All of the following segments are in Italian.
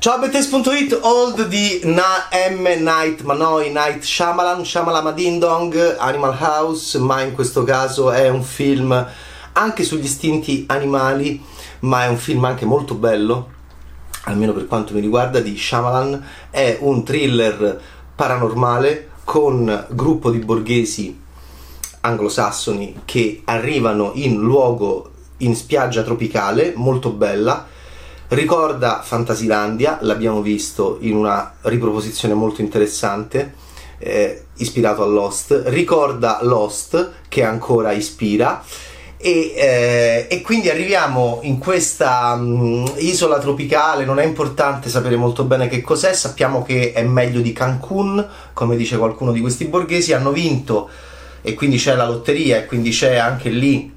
Ciao Bettes.it, Old di Na M Night Manoi Night Shyamalan, Shyamalan Ding Animal House, ma in questo caso è un film anche sugli istinti animali, ma è un film anche molto bello, almeno per quanto mi riguarda, di Shyamalan. È un thriller paranormale con gruppo di borghesi anglosassoni che arrivano in luogo in spiaggia tropicale, molto bella Ricorda Fantasilandia, l'abbiamo visto in una riproposizione molto interessante, eh, ispirato a Lost. Ricorda Lost, che ancora ispira. E, eh, e, quindi arriviamo in questa mh, isola tropicale, non è importante sapere molto bene che cos'è, sappiamo che è meglio di Cancun, come dice qualcuno di questi borghesi, hanno vinto e quindi c'è la lotteria e quindi c'è anche lì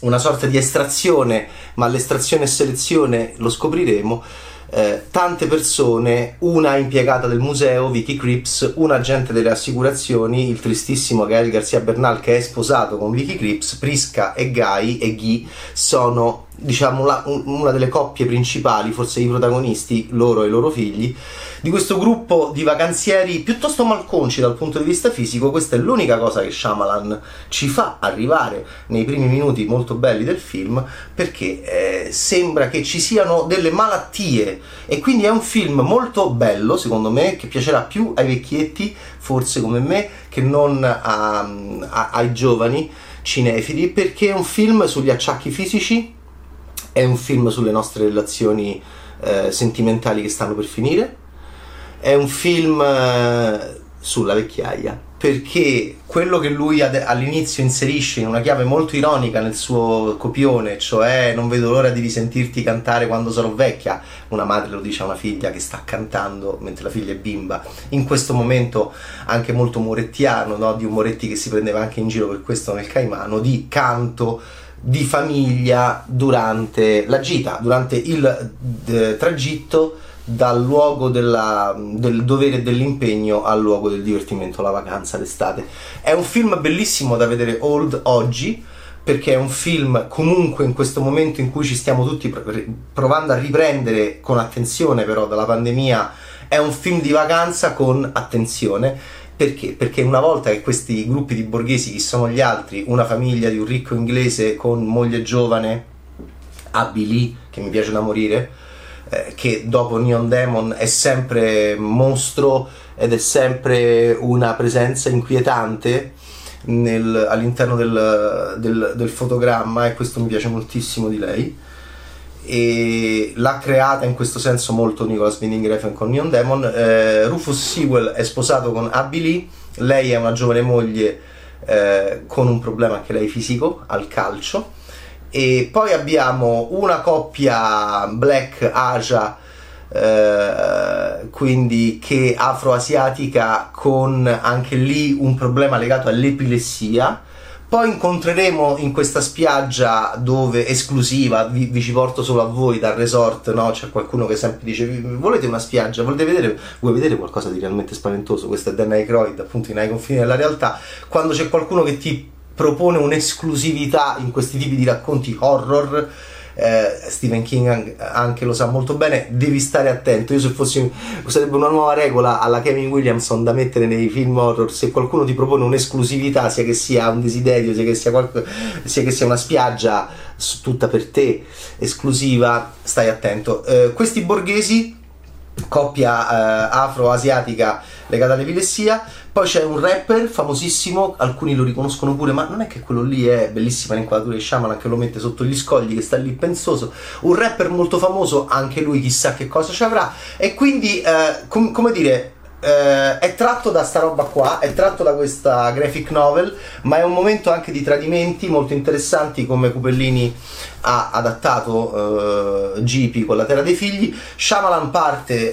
una sorta di estrazione, ma l'estrazione e selezione lo scopriremo. Eh, tante persone, una impiegata del museo, Vicky Cripps, un agente delle assicurazioni, il tristissimo Gael Garcia Bernal che è sposato con Vicky Cripps, Prisca e Guy e Guy sono diciamo la, una delle coppie principali, forse i protagonisti, loro e i loro figli, di questo gruppo di vacanzieri piuttosto malconci dal punto di vista fisico. Questa è l'unica cosa che Shyamalan ci fa arrivare nei primi minuti molto belli del film, perché eh, sembra che ci siano delle malattie e quindi è un film molto bello, secondo me, che piacerà più ai vecchietti, forse come me, che non a, a, ai giovani cinefili, perché è un film sugli acciacchi fisici è un film sulle nostre relazioni eh, sentimentali che stanno per finire. È un film eh, sulla vecchiaia. Perché quello che lui ad- all'inizio inserisce in una chiave molto ironica nel suo copione, cioè non vedo l'ora di risentirti cantare quando sarò vecchia, una madre lo dice a una figlia che sta cantando mentre la figlia è bimba, in questo momento anche molto morettiano, no? di un Moretti che si prendeva anche in giro per questo nel Caimano, di canto di famiglia durante la gita, durante il d- tragitto dal luogo della, del dovere e dell'impegno al luogo del divertimento, la vacanza, l'estate. È un film bellissimo da vedere old oggi perché è un film comunque in questo momento in cui ci stiamo tutti provando a riprendere con attenzione però dalla pandemia, è un film di vacanza con attenzione perché? Perché una volta che questi gruppi di borghesi, chi sono gli altri, una famiglia di un ricco inglese con moglie giovane, Lee, che mi piace da morire, eh, che dopo Neon Demon è sempre mostro ed è sempre una presenza inquietante nel, all'interno del, del, del fotogramma e questo mi piace moltissimo di lei e l'ha creata in questo senso molto Nicholas Winding Refn con Neon Demon. Eh, Rufus Sewell è sposato con Abby Lee, lei è una giovane moglie eh, con un problema anche lei fisico al calcio. E poi abbiamo una coppia black Asia, eh, quindi che afroasiatica, con anche lì un problema legato all'epilessia poi incontreremo in questa spiaggia dove esclusiva, vi, vi, ci porto solo a voi dal resort, no? C'è qualcuno che sempre dice volete una spiaggia, volete vedere, vuoi vedere qualcosa di realmente spaventoso? Questo è Dan Aykroyd, appunto in ai confini della realtà. Quando c'è qualcuno che ti propone un'esclusività in questi tipi di racconti horror, eh, Stephen King anche lo sa molto bene, devi stare attento. Io se fossi sarebbe una nuova regola alla Kevin Williamson da mettere nei film horror, se qualcuno ti propone un'esclusività, sia che sia un desiderio, sia che sia, qualche, sia, che sia una spiaggia tutta per te, esclusiva, stai attento. Eh, questi borghesi coppia eh, afro-asiatica legata all'epilessia. Poi c'è un rapper famosissimo, alcuni lo riconoscono pure, ma non è che quello lì è bellissima l'inquadratura di Shaman che lo mette sotto gli scogli, che sta lì pensoso. Un rapper molto famoso, anche lui chissà che cosa ci avrà. E quindi, eh, com- come dire, eh, è tratto da sta roba qua, è tratto da questa graphic novel, ma è un momento anche di tradimenti molto interessanti come Cupellini ha adattato eh, Gipi con la Terra dei Figli. Shyamalan parte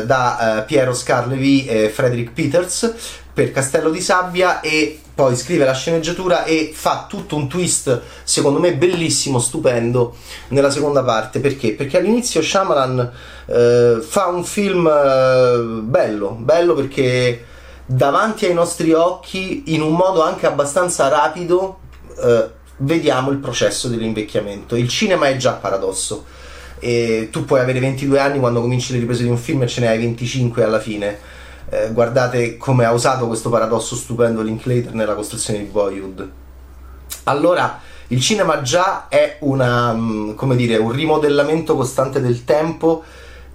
eh, da eh, Piero Scarlevi e Frederick Peters per Castello di Sabbia e poi scrive la sceneggiatura e fa tutto un twist secondo me bellissimo, stupendo nella seconda parte perché? Perché all'inizio Shyamalan eh, fa un film eh, bello, bello perché davanti ai nostri occhi in un modo anche abbastanza rapido eh, vediamo il processo dell'invecchiamento. Il cinema è già paradosso e tu puoi avere 22 anni quando cominci le riprese di un film e ce ne hai 25 alla fine. Eh, guardate come ha usato questo paradosso stupendo Linklater nella costruzione di Boyhood. Allora, il cinema già è una, mm, dire, un rimodellamento costante del tempo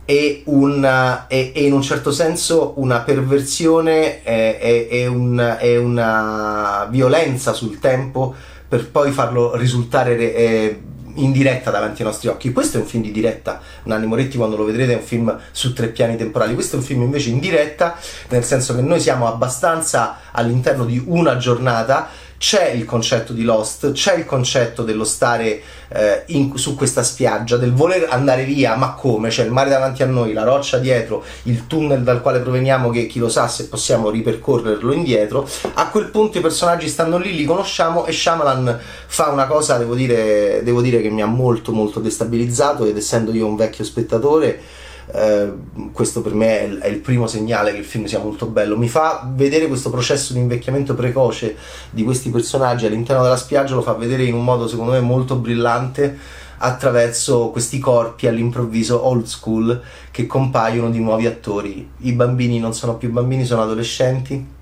e, una, e, e in un certo senso una perversione e, e, una, una violenza sul tempo per poi farlo risultare eh, in diretta davanti ai nostri occhi. Questo è un film di diretta. Nanni Moretti, quando lo vedrete, è un film su tre piani temporali. Questo è un film invece in diretta, nel senso che noi siamo abbastanza all'interno di una giornata c'è il concetto di Lost, c'è il concetto dello stare eh, in, su questa spiaggia, del voler andare via, ma come? C'è il mare davanti a noi, la roccia dietro, il tunnel dal quale proveniamo che chi lo sa se possiamo ripercorrerlo indietro. A quel punto i personaggi stanno lì, li conosciamo e Shyamalan fa una cosa, devo dire, devo dire che mi ha molto molto destabilizzato ed essendo io un vecchio spettatore eh, questo per me è il, è il, primo segnale che il film sia molto bello. Mi fa vedere questo processo di invecchiamento precoce di questi personaggi all'interno della spiaggia, lo fa vedere in un modo secondo me molto brillante attraverso questi corpi all'improvviso old school che compaiono di nuovi attori. I bambini non sono più bambini, sono adolescenti.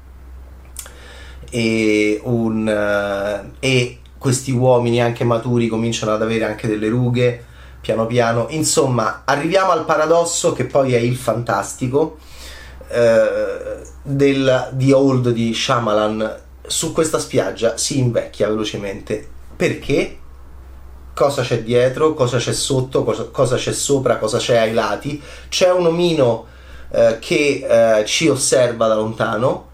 E, un, uh, e questi uomini anche maturi cominciano ad avere anche delle rughe piano piano. Insomma, arriviamo al paradosso che poi è il fantastico eh, del, di Old di Shyamalan. Su questa spiaggia si invecchia velocemente. Perché? Cosa c'è dietro, cosa c'è sotto, cosa, cosa c'è sopra, cosa c'è ai lati. C'è un omino eh, che eh, ci osserva da lontano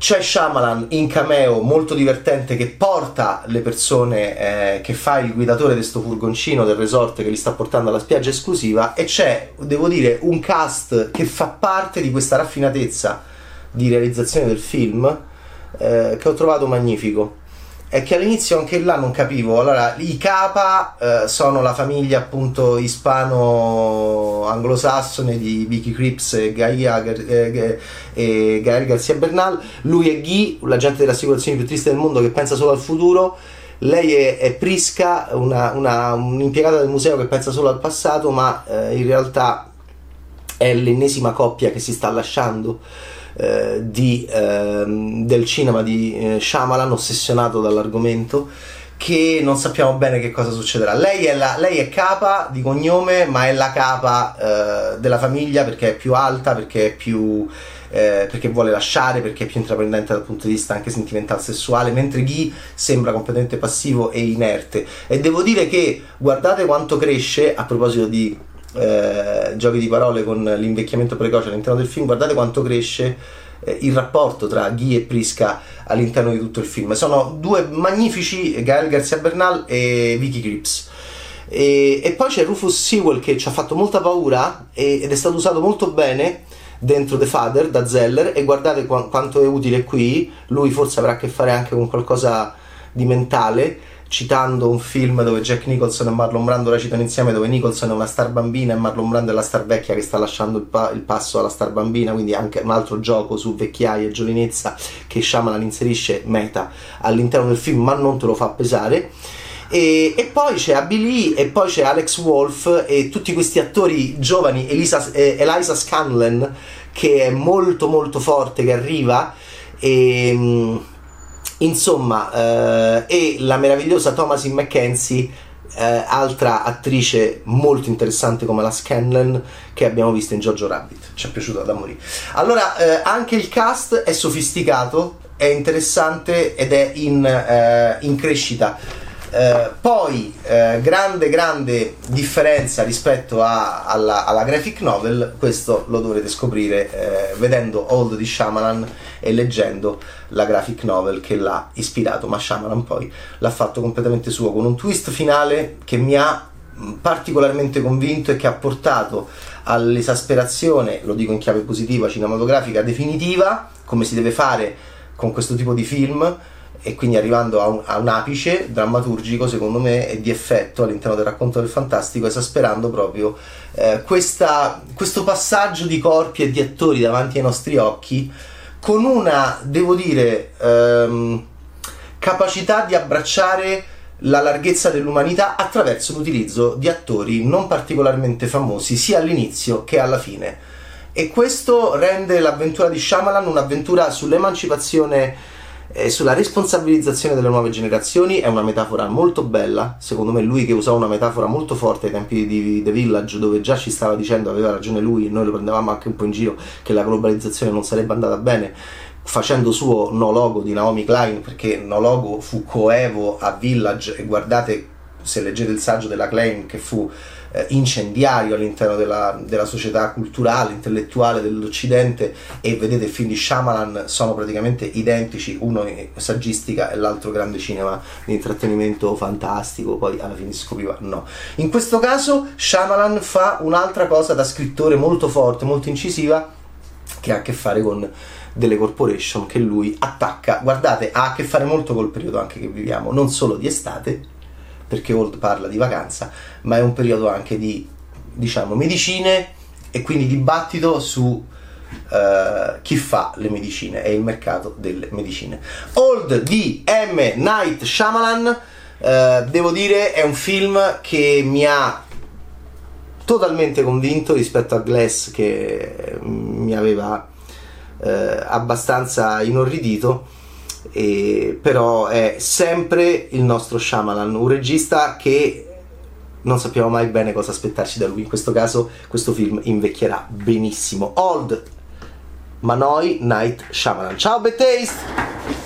c'è Shyamalan in cameo molto divertente che porta le persone, eh, che fa il guidatore di questo furgoncino del resort che li sta portando alla spiaggia esclusiva e c'è, devo dire, un cast che fa parte di questa raffinatezza di realizzazione del film eh, che ho trovato magnifico è che all'inizio anche là non capivo. Allora, i Capa eh, sono la famiglia appunto ispano-anglosassone di Vicky Cripps e, Gaia, eh, e Gael Garcia Bernal. Lui è Guy, l'agente delle assicurazioni più triste del mondo che pensa solo al futuro. Lei è, è Prisca, una, una, un'impiegata del museo che pensa solo al passato, ma eh, in realtà è l'ennesima coppia che si sta lasciando eh, di, eh, del cinema di eh, Shyamalan, ossessionato dall'argomento, che non sappiamo bene che cosa succederà. Lei è, la, lei è capa di cognome, ma è la capa eh, della famiglia perché è più alta, perché è più... Eh, perché vuole lasciare, perché è più intraprendente dal punto di vista anche sentimentale sessuale, mentre Guy sembra completamente passivo e inerte. E devo dire che guardate quanto cresce, a proposito di eh, giochi di parole con l'invecchiamento precoce all'interno del film, guardate quanto cresce eh, il rapporto tra Guy e Prisca all'interno di tutto il film. Sono due magnifici, Gael Garcia Bernal e Vicky Cripps. E, e, poi c'è Rufus Sewell che ci ha fatto molta paura e, ed è stato usato molto bene dentro The Father da Zeller e guardate qu- quanto è utile qui lui forse avrà a che fare anche con qualcosa di mentale citando un film dove Jack Nicholson e Marlon Brando recitano insieme, dove Nicholson è una star bambina e Marlon Brando è la star vecchia che sta lasciando il, pa- il passo alla star bambina, quindi anche un altro gioco su vecchiaia e giovinezza che Shyamalan inserisce meta all'interno del film, ma non te lo fa pesare. E, e, poi c'è Abby Lee e poi c'è Alex Wolf e tutti questi attori giovani, Elisa, eh, Eliza Scanlon che è molto molto forte, che arriva e mm, Insomma, eh, e la meravigliosa Thomasin McKenzie, eh, altra attrice molto interessante come la Scanlon che abbiamo visto in Jojo Rabbit. Ci è piaciuto da morire. Allora, eh, anche il cast è sofisticato, è interessante ed è in, eh, in crescita eh, poi, eh, grande, grande differenza rispetto a, alla, alla, graphic novel, questo lo dovrete scoprire eh, vedendo Old di Shyamalan e leggendo la graphic novel che l'ha ispirato, ma Shyamalan poi l'ha fatto completamente suo, con un twist finale che mi ha particolarmente convinto e che ha portato all'esasperazione, lo dico in chiave positiva, cinematografica definitiva, come si deve fare con questo tipo di film, e quindi arrivando a un, a un, apice drammaturgico secondo me e di effetto all'interno del racconto del fantastico esasperando proprio eh, questa, questo passaggio di corpi e di attori davanti ai nostri occhi con una devo dire ehm, capacità di abbracciare la larghezza dell'umanità attraverso l'utilizzo di attori non particolarmente famosi sia all'inizio che alla fine. E questo rende l'avventura di Shyamalan un'avventura sull'emancipazione e sulla responsabilizzazione delle nuove generazioni. È una metafora molto bella, secondo me lui che usava una metafora molto forte ai tempi di The Village dove già ci stava dicendo, aveva ragione lui e noi lo prendevamo anche un po' in giro, che la globalizzazione non sarebbe andata bene facendo suo no logo di Naomi Klein perché no logo fu coevo a Village e guardate se leggete il saggio della Klein che fu eh, incendiario all'interno della, della, società culturale, intellettuale dell'Occidente e vedete il film di Shyamalan sono praticamente identici, uno saggistica e l'altro grande cinema di intrattenimento fantastico, poi alla fine si scopriva no. In questo caso Shyamalan fa un'altra cosa da scrittore molto forte, molto incisiva che ha a che fare con delle corporation che lui attacca. Guardate, ha a che fare molto col periodo anche che viviamo, non solo di estate, perché Old parla di vacanza, ma è un periodo anche di, diciamo, medicine e quindi dibattito su uh, chi fa le medicine e il mercato delle medicine. Old di M. Night Shyamalan, uh, devo dire, è un film che mi ha totalmente convinto rispetto a Glass che mi aveva uh, abbastanza inorridito e, però è sempre il nostro Shyamalan, un regista che non sappiamo mai bene cosa aspettarci da lui. In questo caso, questo film invecchierà benissimo. Old Manoi Night Shyamalan. Ciao, Taste!